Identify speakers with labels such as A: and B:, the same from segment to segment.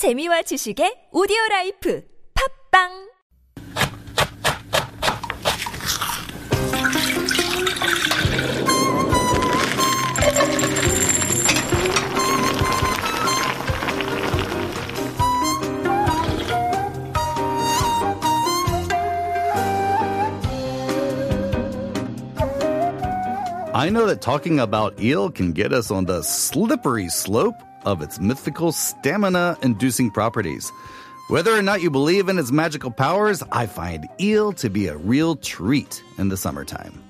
A: 재미와 지식의 오디오 라이프 팝빵
B: I know that talking about eel can get us on the slippery slope of its mythical stamina inducing properties. Whether or not you believe in its magical powers, I find eel to be a real treat in the summertime.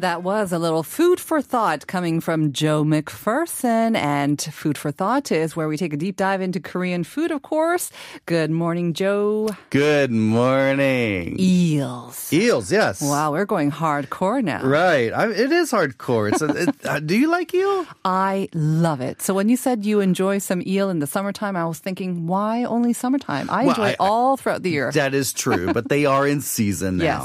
C: And that was a little food for thought coming from Joe McPherson. And food for thought is where we take a deep dive into Korean food, of course. Good morning, Joe.
B: Good morning.
C: Eels.
B: Eels, yes.
C: Wow, we're going hardcore now.
B: Right. I, it is hardcore. It's a, it, uh, do you like eel?
C: I love it. So when you said you enjoy some eel in the summertime, I was thinking, why only summertime? I
B: Well,
C: enjoy
B: I-
C: it all throughout the year.
B: That is true, but they are in season
C: Yes.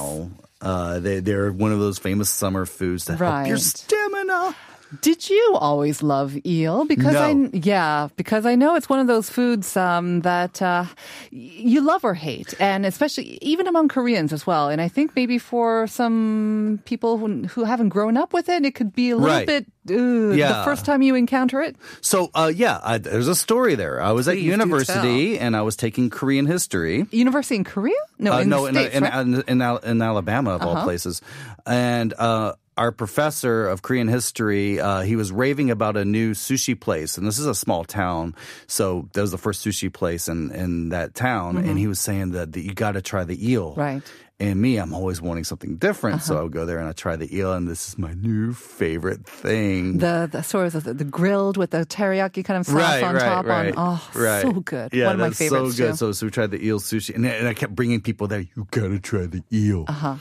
B: Uh, they, they're one of those famous summer foods that help your stamina.
C: Did you always love eel? Because I
B: No.
C: yeah, because I know it's one of those foods um, that uh, you love or hate, and especially even among Koreans as well. And I think maybe for some people who, who haven't grown up with it, it could be a little
B: Right.
C: bit uh, the first time you encounter it.
B: So, uh, yeah, I, there's a story there. I was at
C: Please do
B: university and I was taking Korean history.
C: University in Korea? No,
B: Uh,
C: in
B: no,
C: States,
B: in,
C: right? Uh-huh.
B: in, in, Al- in Alabama, of all places. And uh, our professor of Korean history, uh, he was raving about a new sushi place. And this is a small town. So that was the first sushi place in, in that town. And he was saying that, that you got to try the eel.
C: Mm-hmm. Right.
B: And me, I'm always wanting something different.
C: Uh-huh.
B: So I would go there and I try the eel. And this is my new favorite thing.
C: the the sort of the, the grilled with the teriyaki kind of sauce
B: right,
C: on
B: right,
C: top
B: right,
C: on. Oh,
B: right.
C: so good.
B: Yeah,
C: One of my favorites
B: so good.
C: too.
B: So, so we tried the eel sushi, and, and I kept bringing people there. You gotta try the eel.
C: Uh-huh.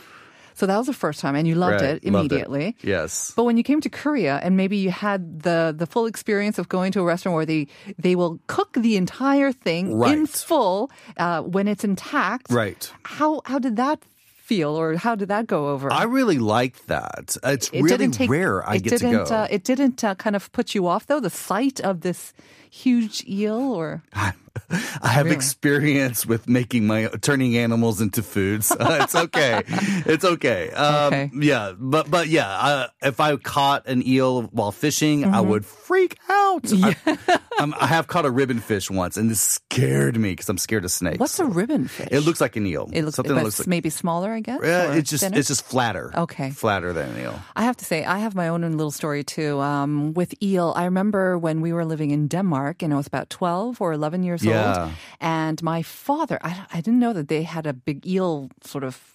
C: So that was the first time, and you loved
B: Right,
C: it
B: loved it.
C: immediately.
B: Yes.
C: But when you came to Korea and maybe you had the the full experience of going to a restaurant where they they will cook the entire thing in full uh, when it's intact.
B: Right.
C: How how did that feel, or how did that go over?
B: I really liked that. It's
C: it
B: really
C: take,
B: rare I
C: it
B: get to
C: didn't,
B: go.
C: Uh, it didn't uh, kind of put you off though. The sight of this huge eel, or
B: I have experience with making my turning animals into foods. it's okay. It's okay. Um,
C: Okay.
B: Yeah, but but yeah, uh, if I caught an eel while fishing, I
C: Mm-hmm.
B: would freak out. I, I'm- I have caught a ribbon fish once, and this scared me because I'm scared of snakes.
C: what's a ribbon fish?
B: It looks like an eel.
C: it looks,
B: something that looks like.
C: maybe smaller, I guess.
B: Yeah, it's just
C: thinner?
B: it's just flatter.
C: Okay.
B: flatter than an eel.
C: I have to say, I have my own little story too. Um, with eel, I remember when we were living in Denmark, and I was about 12 or 11 years
B: Yeah.
C: old. And my father, I, I didn't know that they had a big eel sort of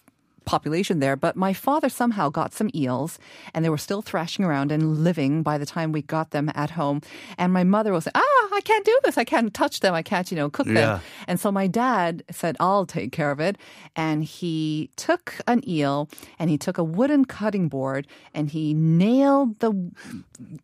C: population there, but my father somehow got some eels and they were still thrashing around and living by the time we got them at home. And my mother was like, ah, I can't do this. I can't touch them. I can't, you know, cook them. And so my dad said, I'll take care of it. And he took an eel and he took a wooden cutting board and he nailed the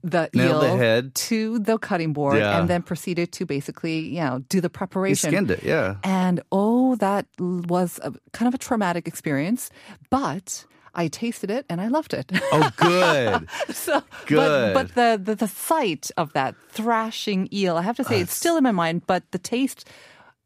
C: the
B: Nailed
C: eel
B: the head.
C: to the cutting board
B: Yeah.
C: and then proceeded to basically, you know, do the preparation.
B: skinned it, yeah.
C: And oh, that was a, kind of a traumatic experience, but I tasted it and I loved it.
B: Oh, good.
C: so
B: Good.
C: But, but the, the the sight of that thrashing eel, I have to say, it's still in my mind. But the taste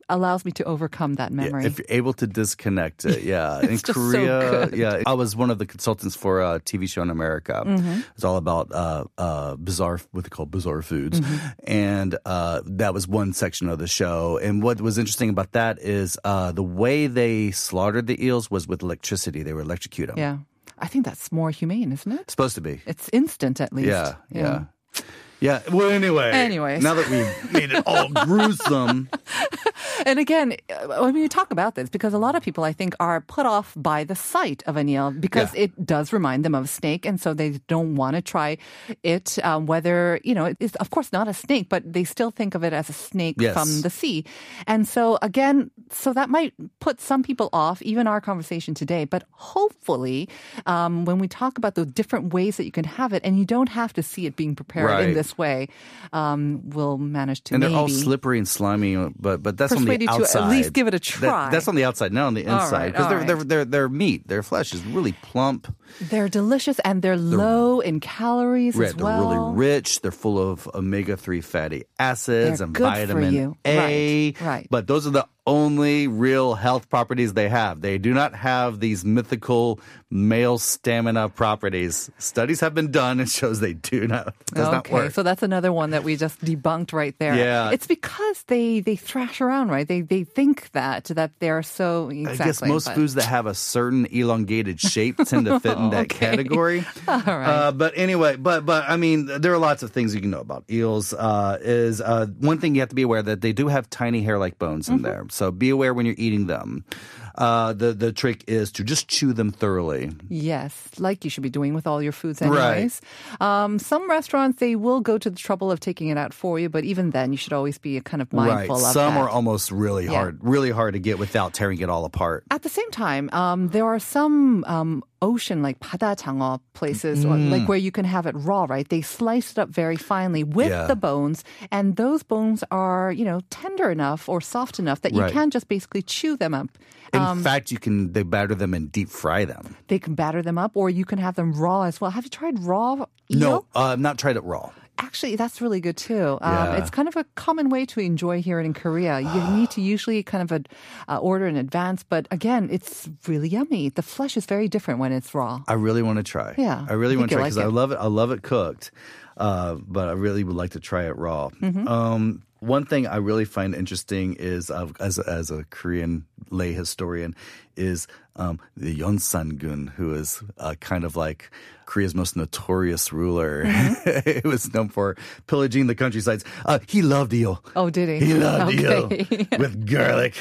C: allows me to overcome that
B: Yeah,
C: memory.
B: if you're able to disconnect it, yeah. in
C: It's just so
B: Korea,
C: good.
B: yeah. I was one of the consultants for a TV show in America.
C: Mm-hmm.
B: It's all about uh, uh, bizarre, what they call bizarre foods,
C: Mm-hmm.
B: and uh, that was one section of the show. And what was interesting about that is uh, the way they slaughtered the eels was with electricity. They were electrocuted.
C: yeah, I think that's more humane, isn't it?
B: It's supposed to be.
C: It's instant, at least.
B: Yeah, yeah. Yeah. Well, anyway.
C: Anyways.
B: Now that we've made it all gruesome.
C: And again, uh, when you talk about this, because a lot of people I think are put off by the sight of an eel because
B: Yeah.
C: it does remind them of a snake, and so they don't want to try it. Um, whether you know, it's of course not a snake, but they still think of it as a snake
B: Yes.
C: from the sea. And so again, so that might put some people off, even our conversation today. But hopefully, um, when we talk about the different ways that you can have it, and you don't have to see it being prepared in this way, um, we'll manage to
B: And
C: maybe
B: they're all slippery and slimy, but but that's
C: Persuade you to at least give it a
B: That-
C: try.
B: that's on the outside, not on the inside, because
C: all
B: they're,
C: right.
B: they're they're they're meat. Their flesh is really plump.
C: They're delicious and they're low in calories
B: Right,
C: as
B: they're really rich. They're full of omega three fatty acids
C: They're
B: and vitamin. A.
C: Right, right.
B: But those are the only real health properties they have. They do not have these mythical male stamina properties. Studies have been done and shows they do not does not
C: okay,
B: work.
C: so that's another one that we just debunked right there.
B: Yeah.
C: it's because they they thrash around, right? They they think that that they're so exactly.
B: I guess most
C: but-
B: foods that have a certain elongated shape tend to fit in that
C: Okay.
B: category.
C: All right.
B: Uh, but anyway, but but I mean, there are lots of things you can know about eels. Uh, is uh, one thing you have to be aware that they do have tiny hair-like bones
C: Mm-hmm.
B: in there. So be aware when you're eating them. Uh, the the trick is to just chew them thoroughly.
C: Yes, like you should be doing with all your foods,
B: Right.
C: anyways. Um, some restaurants they will go to the trouble of taking it out for you, but even then, you should always be kind of mindful
B: right.
C: of
B: Some
C: that.
B: are almost really
C: Yeah.
B: hard, really hard to get without tearing it all apart.
C: At the same time, um, there are some um, ocean, like padachang어 places,
B: mm.
C: like where you can have it raw, right? They slice it up very finely with
B: yeah.
C: the bones, and those bones are, you know, tender enough or soft enough that you
B: right.
C: can just basically chew them up.
B: In
C: um,
B: fact, you can they batter them and deep fry them.
C: They can batter them up, or you can have them raw as well. Have you tried raw? Eel?
B: No, uh, I've uh, not tried it raw.
C: Actually, that's really good too. Um,
B: Yeah.
C: It's kind of a common way to enjoy here in Korea. You need to usually kind of uh, order in advance, but again, it's really yummy. The flesh is very different when it's raw.
B: I really want to try.
C: Yeah,
B: I really
C: I
B: want to try because
C: like
B: I love it. I love it cooked, uh, but I really would like to try it raw.
C: Mm-hmm.
B: Um, one thing I really find interesting is, uh, as as a Korean lay historian, is um, the Yeonsan-gun, who is uh, kind of like Korea's most notorious ruler.
C: Mm-hmm.
B: he was known for pillaging the countrysides. Uh, he loved eel.
C: Oh, did he?
B: He loved eel with garlic.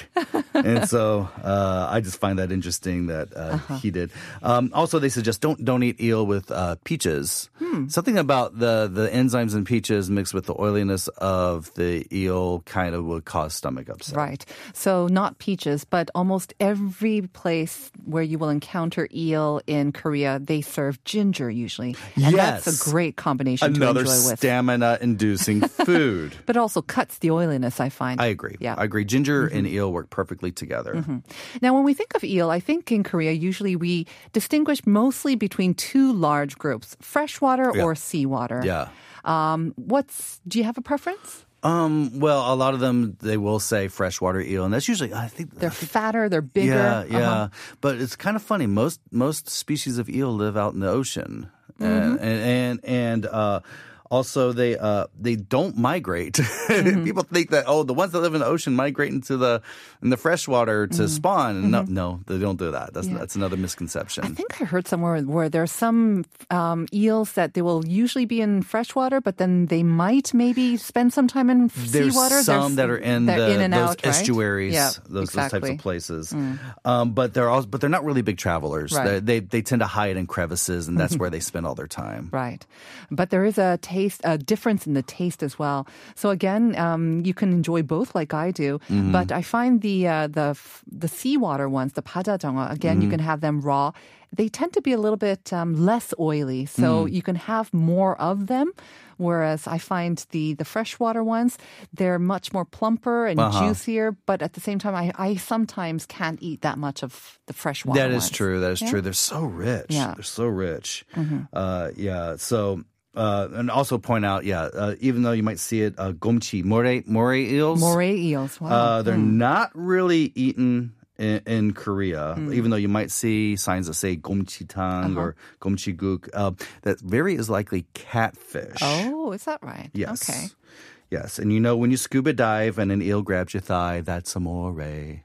B: and so uh, I just find that interesting that uh,
C: Uh-huh.
B: he did. Um, also, they suggest don't don't eat eel with uh, peaches.
C: Hmm.
B: Something about the the enzymes in peaches mixed with the oiliness of the eel kind of will cause stomach upset.
C: Right. So not peaches, but almost every place where you will encounter eel in Korea, they serve ginger usually. And that's a great combination
B: Another
C: to enjoy with.
B: stamina-inducing food.
C: but also cuts the oiliness, I find.
B: I agree.
C: Yeah. Mm-hmm.
B: I agree. Ginger and eel work perfectly together.
C: Now, when we think of eel, I think in Korea, usually we distinguish mostly between two large groups freshwater
B: Yeah.
C: or seawater.
B: Yeah.
C: Um, what's, do you have a preference?
B: Um. Well, a lot of them they will say freshwater eel, and that's usually I think
C: They're fatter, they're bigger.
B: Yeah, yeah.
C: Uh-huh.
B: But it's kind of funny. Most most species of eel live out in the ocean,
C: Mm-hmm.
B: and and and, and uh, also they uh, they don't migrate.
C: Mm-hmm.
B: People think that oh, the ones that live in the ocean migrate into the in the freshwater to spawn. And No, no, they don't do that. That's
C: Mm-hmm. Yeah.
B: that's another misconception.
C: I think I heard somewhere where there's some um, eels that they will usually be in freshwater, but then they might maybe spend some time in
B: There's
C: seawater.
B: some that are in the
C: in and
B: those
C: out, right?
B: estuaries,
C: Yeah,
B: those, those types.
C: Mm.
B: of places. Um, but they're also, but they're not really big travelers.
C: Right.
B: They, they they tend to hide in crevices, and that's where they spend all their time.
C: Right. But there is a taste, a difference in the taste as well. So again, um, you can enjoy both like I do.
B: Mm-hmm.
C: But I find the, uh, the, the seawater ones, the pajajanga, again,
B: Mm-hmm.
C: you can have them raw. They tend to be a little bit um, less oily. So
B: Mm.
C: you can have more of them. Whereas I find the, the freshwater ones, they're much more plumper and
B: Uh-huh.
C: juicier. But at the same time, I, I sometimes can't eat that much of the freshwater
B: That is
C: ones.
B: true. That is
C: Yeah.
B: true. They're so rich.
C: Yeah.
B: They're so rich. Uh, yeah. So, uh, and also point out, yeah, uh, even though you might see it, uh, gomchi, moray, moray eels,
C: Moray eels. Wow.
B: uh, they're not really eaten in, in Korea,
C: Hmm.
B: even though you might see signs that say gomchi-tang
C: Uh-huh.
B: or gomchi-guk. Uh, that very is likely catfish.
C: oh, is that right?
B: Yes.
C: Okay.
B: Yes. And you know, when you scuba dive and an eel grabs your thigh, that's a moray.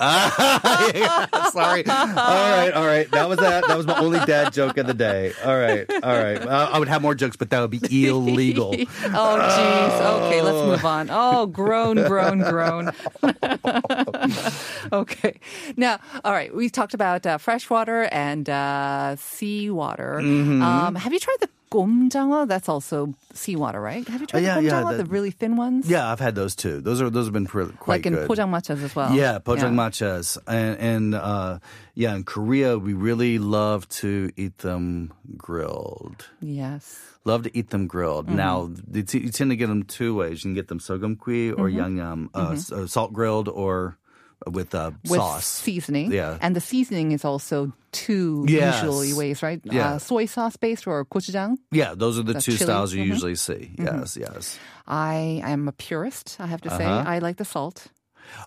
B: Sorry. All right, all right. That was that. That was my only dad joke of the day. All right, all right. Uh, I would have more jokes, but that would be illegal.
C: oh, jeez. Okay, let's move on. Oh, groan, groan, groan. okay. Now, all right, we talked about uh, freshwater and uh, seawater.
B: Mm-hmm.
C: Um, have you tried the Gomjang, that's also seawater, right? Have you tried uh,
B: yeah,
C: the
B: yeah, the,
C: the, really thin ones?
B: Yeah, I've had those too. Those are those have been pretty, quite
C: like in
B: good.
C: pojang as well.
B: Yeah, pojang yeah. and, and uh, yeah, in Korea we really love to eat them grilled.
C: Yes,
B: love to eat them grilled.
C: Mm-hmm.
B: Now you, t- you, tend to get them two ways. You can get them sogumgui or
C: mm-hmm.
B: uh, mm-hmm. Uh, salt grilled or with uh,
C: With
B: sauce.
C: seasoning.
B: Yeah.
C: And the seasoning is also two
B: Yes.
C: usually ways, right?
B: Yeah.
C: Uh, soy sauce based or gochujang.
B: Yeah, those are the,
C: The
B: two
C: chili.
B: styles you
C: Mhm.
B: usually see. Yes, yes.
C: I am a purist, I have to say.
B: Uh-huh.
C: I like the salt.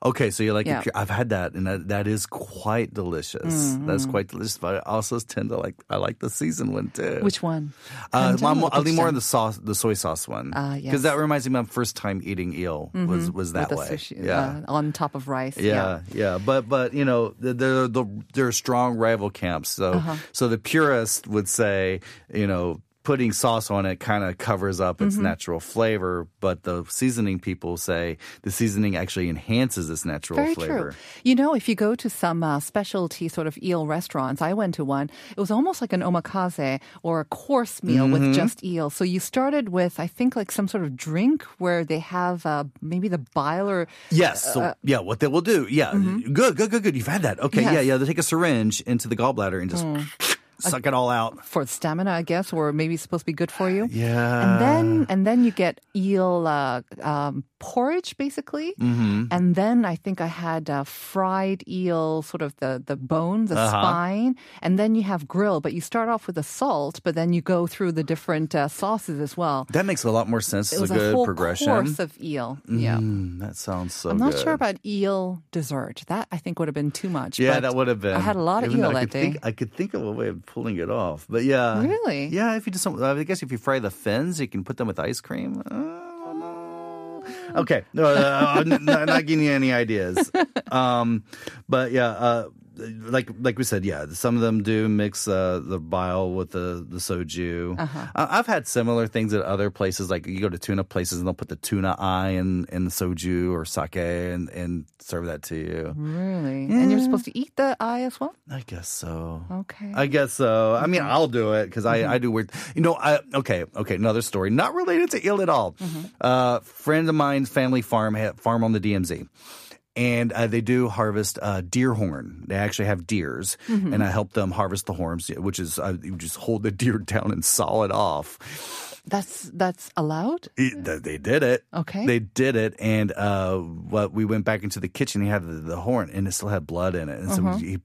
B: Okay, so you're like
C: Yeah.
B: pure- I've had that, and that, that is quite delicious.
C: Mm-hmm.
B: That's quite delicious. But I also tend to like I like the seasoned one too.
C: Which one?
B: Uh, I'm, I'll lean more on the sauce, the soy sauce one,
C: Ah,
B: because
C: yes.
B: that reminds me of my first time eating eel was was that
C: the
B: way.
C: sushi,
B: yeah.
C: uh, on top of rice.
B: Yeah, yeah, but but you know there there there are strong rival camps. So
C: Uh-huh.
B: so the purist would say you know putting sauce on it kind of covers up its
C: Mm-hmm.
B: natural flavor, but the seasoning people say the seasoning actually enhances its natural
C: Very
B: flavor.
C: true. You know, if you go to some uh, specialty sort of eel restaurants, I went to one. It was almost like an omakase or a course meal
B: Mm-hmm.
C: with just eel. So you started with, I think, like some sort of drink where they have uh, maybe the bile or
B: Yes. So yeah, what they will do. Yeah. Good. Good. Good. Good. You've had that. Okay.
C: Mm-hmm. Yes.
B: Yeah. Yeah. They take a syringe into the gallbladder and just suck it all out.
C: for stamina, I guess, or maybe it's supposed to be good for you.
B: Yeah.
C: And then and then you get eel uh, um, porridge, basically.
B: Mm-hmm.
C: And then I think I had uh, fried eel, sort of the the bone, the
B: Uh-huh.
C: spine, and then you have grill. But you start off with the salt, but then you go through the different uh, sauces as well.
B: that makes a lot more sense.
C: It
B: It's
C: was
B: a good
C: whole
B: progression.
C: course of eel. Yeah.
B: Mm, that sounds so
C: I'm not
B: good.
C: sure about eel dessert. That I think would have been too much.
B: Yeah, that would have been.
C: I had a lot of
B: Even
C: eel
B: I
C: that
B: could
C: day.
B: Think, I could think of a way of pulling it off, but yeah.
C: Really?
B: Yeah, if you just, I guess if you fry the fins, you can put them with ice cream. I don't know. Okay, no, uh, I'm not, not giving you any ideas. Um, but yeah, uh, like like we said, yeah, some of them do mix uh, the bile with the the soju.
C: Uh-huh.
B: Uh, I've had similar things at other places. Like you go to tuna places and they'll put the tuna eye in in the soju or sake and and serve that to you.
C: Really? And you're supposed to eat the eye as well?
B: I guess so.
C: Okay.
B: I guess so. I mean, I'll do it because I, I do weird. You know, I okay, okay. Another story, not related to eel at all. Uh, friend of mine's family farm farm on the DMZ. And uh, they do harvest uh, deer horn. They actually have deers, and I help them harvest the horns, which is uh, you just hold the deer down and saw it off.
C: That's that's allowed?
B: It- they did it.
C: Okay.
B: They did it, and uh, what we went back into the kitchen. He had the, the horn, and it still had blood in it, and so he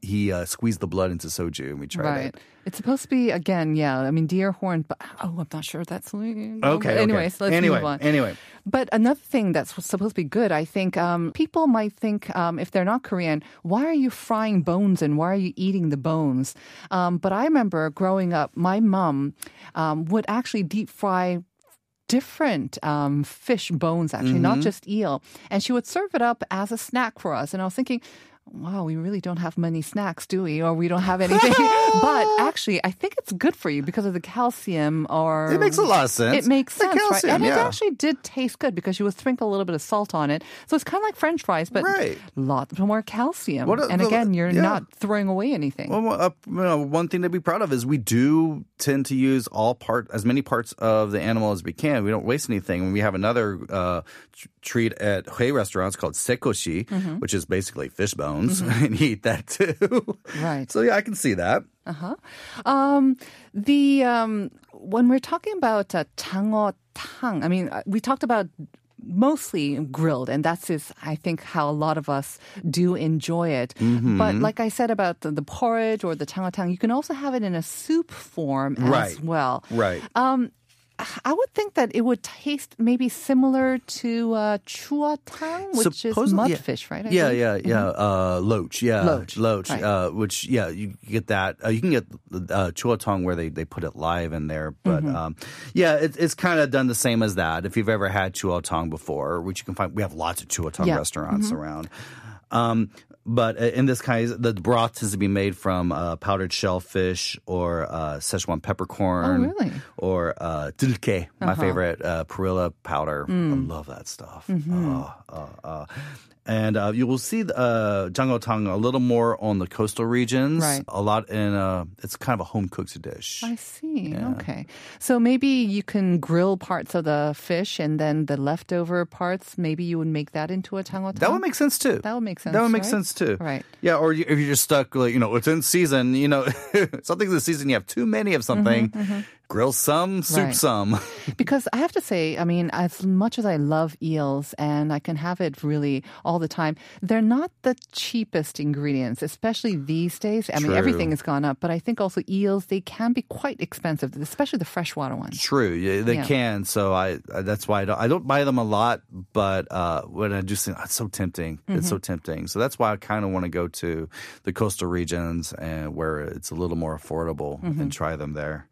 B: he, uh, squeezed the blood into soju, and we tried
C: Right.
B: it.
C: It's supposed to be again, yeah. I mean, deer horn, but oh, I'm not sure if that's legal.
B: Okay.
C: But anyways,
B: okay.
C: let's
B: anyway,
C: move on.
B: Anyway,
C: But another thing that's supposed to be good, I think, um, people might think um, if they're not Korean, why are you frying bones and why are you eating the bones? Um, but I remember growing up, my mom um, would actually deep fry different um, fish bones, actually, not just eel. And she would serve it up as a snack for us. And I was thinking, wow, we really don't have many snacks, do we? Or we don't have anything. but actually, I think it's good for you because of the calcium or.
B: it makes a lot of sense.
C: It makes
B: The
C: sense,
B: calcium,
C: right? And it actually did taste good because you would sprinkle a little bit of salt on it. So it's kind of like French fries, but
B: Right.
C: lots more calcium.
B: What
C: and
B: the-
C: again, you're
B: yeah.
C: not throwing away anything.
B: Well, uh, you know, one thing to be proud of is we do tend to use all part as many parts of the animal as we can. We don't waste anything. We have another uh, tr- treat at Hui restaurants called sekoshi,
C: Mm-hmm.
B: which is basically fish pounds mm-hmm. and eat that too.
C: Right.
B: So yeah, I can see that. Uh huh.
C: Um, the um, when we're talking about uh, tang, I mean, uh, we talked about mostly grilled and that's is i think how a lot of us do enjoy it
B: mm-hmm.
C: but like i said about the, the porridge or the tang you can also have it in a soup form as
B: right.
C: well
B: right
C: um, I would think that it would taste maybe similar to uh, chuatang, which is
B: Supposedly- yeah.
C: mudfish, right? I
B: Yeah,
C: think?
B: yeah, yeah. Uh, loach, yeah,
C: Loach,
B: loach.
C: right.
B: Uh, which, yeah, you get that. Uh, you can get uh, chuatong where they, they put it live in there, but
C: Mm-hmm.
B: um, yeah, it, it's kind of done the same as that. If you've ever had chuatong before, which you can find, we have lots of chuatong
C: Yeah.
B: restaurants
C: Mm-hmm.
B: around. Um, but uh, in this case, the broth tends to be made from uh, powdered shellfish or uh, Szechuan peppercorn.
C: Oh, really? Uh-huh.
B: Or uh, dilke, my favorite uh, perilla powder.
C: Mm.
B: I love that stuff.
C: Mm-hmm
B: and uh, you will see uh, jangotang a little more on the coastal regions.
C: Right.
B: A lot in uh, it's kind of a home cooked dish.
C: I see. Yeah. Okay, so maybe you can grill parts of the fish, and then the leftover parts, maybe you would make that into a jangotang.
B: That would make sense too.
C: That would make sense.
B: That would make
C: right?
B: sense too.
C: Right.
B: Yeah, or if you're just stuck, like you know, it's in season. You know, something's in season. You have too many of mm-hmm, something. Mm-hmm, mm-hmm. Grill some, soup
C: Mm-hmm, Right.
B: some.
C: Because I have to say, I mean, as much as I love eels and I can have it really all the time, they're not the cheapest ingredients, especially these days. I mean, everything has gone up, but I think also eels, they can be quite expensive, especially the freshwater ones.
B: True, yeah, they
C: Yeah.
B: can. So I, that's why I don't, I don't buy them a lot. But uh, when I do see, it's so tempting. It's
C: Mm-hmm.
B: so tempting. So that's why I kind of want to go to the coastal regions and where it's a little more affordable
C: Mm-hmm.
B: and try them there.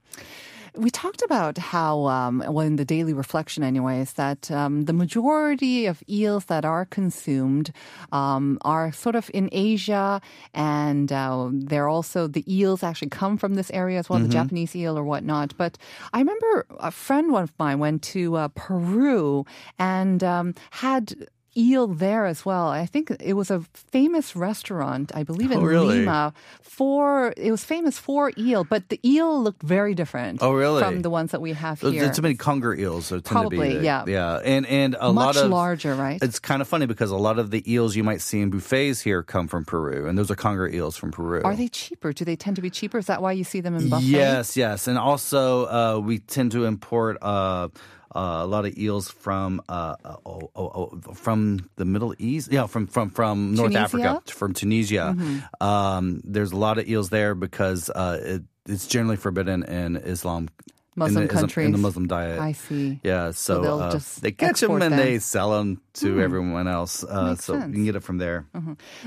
C: We talked about how, um, well, in the daily reflection, anyways, that um, the majority of eels that are consumed um, are sort of in Asia, and uh, they're also the eels actually come from this area as well, the Japanese eel or whatnot. But I remember a friend of mine went to uh, Peru and um, had. Eel there as well. I think it was a famous restaurant, I believe in
B: Oh, really?
C: Lima. For it was famous for eel, but the eel looked very different.
B: Oh, really?
C: From the ones that we have
B: There's
C: here.
B: too many conger eels. So tend
C: Probably,
B: to be,
C: yeah.
B: yeah, and and a
C: Much
B: lot of
C: larger, right?
B: It's kind of funny because a lot of the eels you might see in buffets here come from Peru, and those are conger eels from Peru.
C: Are they cheaper? Do they tend to be cheaper? Is that why you see them in buffets?
B: Yes, yes, and also uh, we tend to import uh, uh, a lot of eels from uh, uh, oh, oh, oh, from the Middle East. Yeah, from from from North
C: Tunisia?
B: Africa, from Tunisia. Um, there's a lot of eels there because uh, it, it's generally forbidden in Islam.
C: Muslim
B: in the,
C: countries.
B: in the Muslim diet.
C: I see.
B: Yeah, so,
C: they'll
B: uh, they catch them and
C: them.
B: They sell them to everyone else. Uh, so you can get it from there.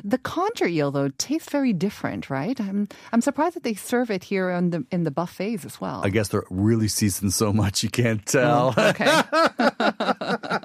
C: The conger eel, though, tastes very different, right? I'm I'm surprised that they serve it here in the in the buffets as well.
B: I guess they're really seasoned so much you can't tell.
C: okay.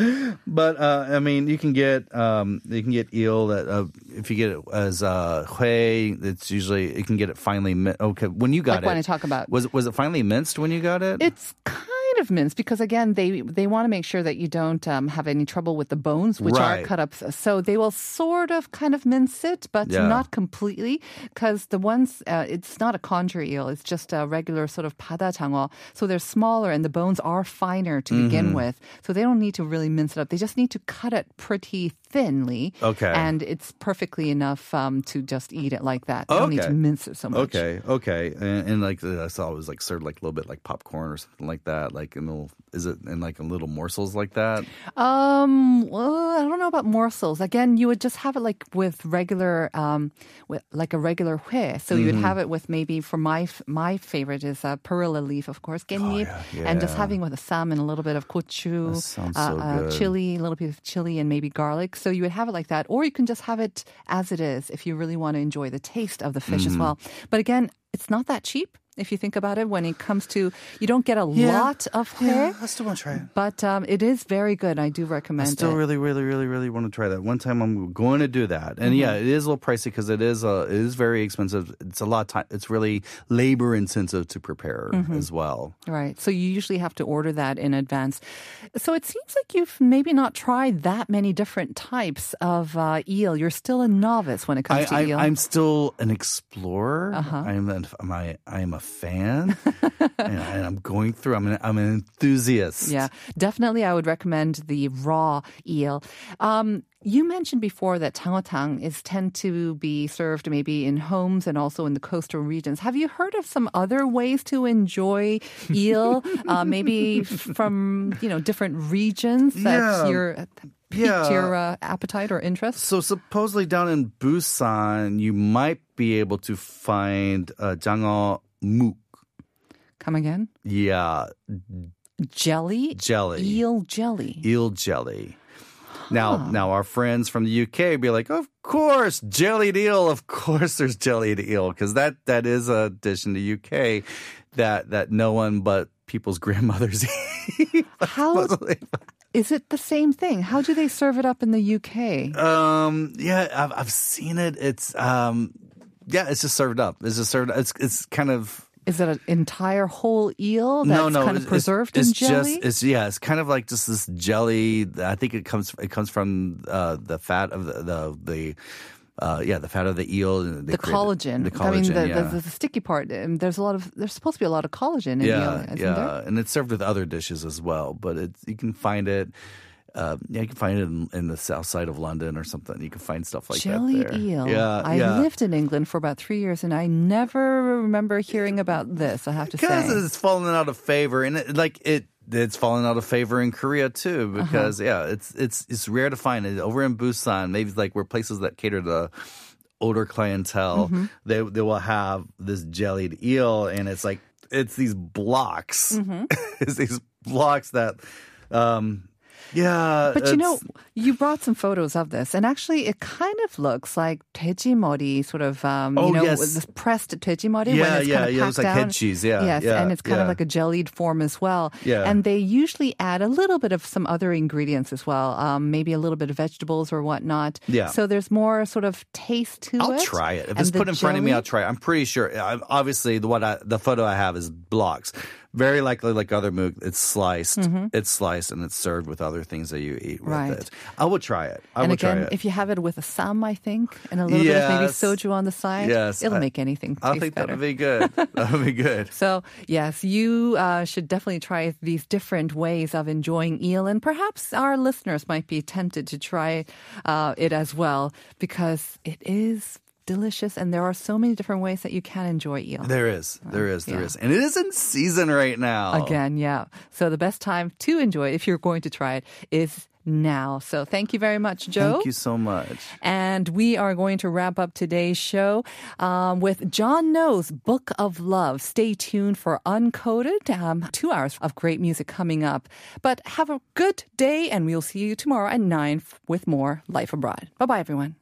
B: But uh, I mean, you can get um, you can get eel that uh, if you get it as uh, hui, it's usually you can get it finely. min- Okay, when you got
C: Like
B: it,
C: when I talk about-
B: was it was it finely minced when you got it?
C: It's kind of minced because again they they want to make sure that you don't um, have any trouble with the bones which are cut up so they will sort of kind of mince it but
B: Yeah.
C: not completely because the ones uh, it's not a conger eel it's just a regular sort of pada 장어 so they're smaller and the bones are finer to
B: Mm-hmm.
C: begin with so they don't need to really mince it up they just need to cut it pretty thinly
B: Okay.
C: and it's perfectly enough um, to just eat it like that they don't need
B: Okay.
C: to mince it so much
B: Okay, okay, and, and like I saw it was like served like a little bit like popcorn or something like that. Like in little, is it in like in little morsels like that?
C: Um, well, I don't know about morsels. Again, you would just have it like with regular, um, with like a regular hui. So
B: Mm-hmm.
C: have it with maybe for my my favorite is uh, perilla leaf, of course,
B: Oh, yeah,
C: and just having with a salmon, a little bit of gochu, uh,
B: so
C: uh, chili, a little bit of chili, and maybe garlic. So you would have it like that, or you can just have it as it is if you really want to enjoy the taste of the fish
B: Mm-hmm.
C: as well. But again, it's not that cheap. If you think about it, when it comes to, you don't get a
B: Yeah.
C: lot of hui.
B: I still want to try it.
C: But um, it is very good. I do recommend.
B: I
C: recommend
B: still
C: it.
B: really, really, really, really want to try that. One time I'm going to do that, and
C: Mm-hmm.
B: yeah, it is a little pricey because it is uh, it is very expensive. It's a lot of time. It's really labor intensive to prepare
C: Mm-hmm.
B: as well.
C: Right. So you usually have to order that in advance. So it seems like you've maybe not tried that many different types of uh, eel. You're still a novice when it
B: I,
C: comes to
B: I,
C: eel.
B: I'm still an explorer.
C: Uh-huh.
B: I am an, I, I am a fan, and, I, I'm going through. I'm an, I'm an enthusiast.
C: yeah, definitely. I would recommend the raw eel. Um, you mentioned before that jangotang is tend to be served maybe in homes and also in the coastal regions. Have you heard of some other ways to enjoy eel? uh, maybe from you know different regions that
B: Yeah.
C: you're piqued
B: Yeah.
C: your uh, appetite or interest.
B: So supposedly down in Busan, you might be able to find uh, 장 어 muk.
C: Come again?
B: Yeah,
C: Jelly?
B: jelly.
C: Eel jelly.
B: eel jelly. Now, now our friends from the UK be like, of course, jellied eel. Of course, there's jellied eel because that that is a dish in the UK that that no one but people's grandmothers eat.
C: How is it the same thing? How do they serve it up in the UK?
B: um, yeah, I've, I've seen it. It's um, yeah, it's just served up. It's just served. It's it's kind of
C: Is it an entire whole eel that's
B: no, no,
C: kind of
B: it's-
C: preserved
B: it's,
C: in jelly?
B: Just, it's yeah, it's kind of like just this jelly. I think it comes it comes from uh, the fat of the the. the uh, yeah, the fat of the eel, and
C: the collagen.
B: The collagen,
C: I mean, the,
B: yeah.
C: the, the, sticky part. There's a lot of. There's supposed to be a lot of collagen in
B: yeah,
C: eel,
B: yeah,
C: there?
B: and it's served with other dishes as well. But it's you can find it. Uh, yeah, you can find it in, in the south side of London or something. You can find stuff like
C: Jellied
B: that there.
C: eel.
B: Yeah,
C: I
B: yeah.
C: lived in England for about three years, and I never remember hearing about this. I have to
B: because
C: say.
B: it's fallen out of favor, and it, like it. It's fallen out of favor in Korea too
C: Uh-huh.
B: because yeah, it's it's it's rare to find it over in Busan. Maybe like where places that cater to older clientele,
C: Mm-hmm.
B: they they will have this jellied eel, and it's like it's these blocks.
C: Mm-hmm.
B: it's these blocks that, um, yeah.
C: But you know, you brought some photos of this, and actually, it kind of looks like tejimori, sort of, um,
B: oh,
C: you know,
B: yes.
C: pressed tejimori. Yeah, when it's
B: yeah,
C: kind of
B: yeah. It was like head cheese, yeah.
C: Yes,
B: yeah,
C: and it's kind
B: yeah.
C: of like a jellied form as well.
B: Yeah.
C: And they usually add a little bit of some other ingredients as well, um, maybe a little bit of vegetables or whatnot.
B: Yeah.
C: So there's more sort of taste to
B: I'll
C: it.
B: I'll try it. If
C: and
B: it's put in jelly? front of me, I'll try it. I'm pretty sure. Uh, obviously, the, what I, the photo I have is blocks. Very likely, like other mook, it's sliced. It's sliced and it's served with other things that you eat with
C: Mm-hmm. Right.
B: it. I will try it. I
C: and
B: will
C: again,
B: try it.
C: if you have it with a sam, I think, and a little bit of maybe soju on the side,
B: Yes,
C: it'll
B: I-
C: make anything
B: I
C: taste
B: think that
C: better.
B: would be good. that would be good.
C: So, yes, you uh, should definitely try these different ways of enjoying eel, and perhaps our listeners might be tempted to try uh, it as well because it is delicious, and there are so many different ways that you can enjoy eel.
B: There is, there is, there
C: yeah.
B: is, and it is in season right now.
C: Again, yeah. So the best time to enjoy it, if you're going to try it, is now. So thank you very much, Joe.
B: Thank you so much.
C: And we are going to wrap up today's show um, with John No's Book of Love. Stay tuned for Uncoded. Um, two hours of great music coming up. But have a good day, and we'll see you tomorrow at 9 with more Life Abroad. Bye bye, everyone.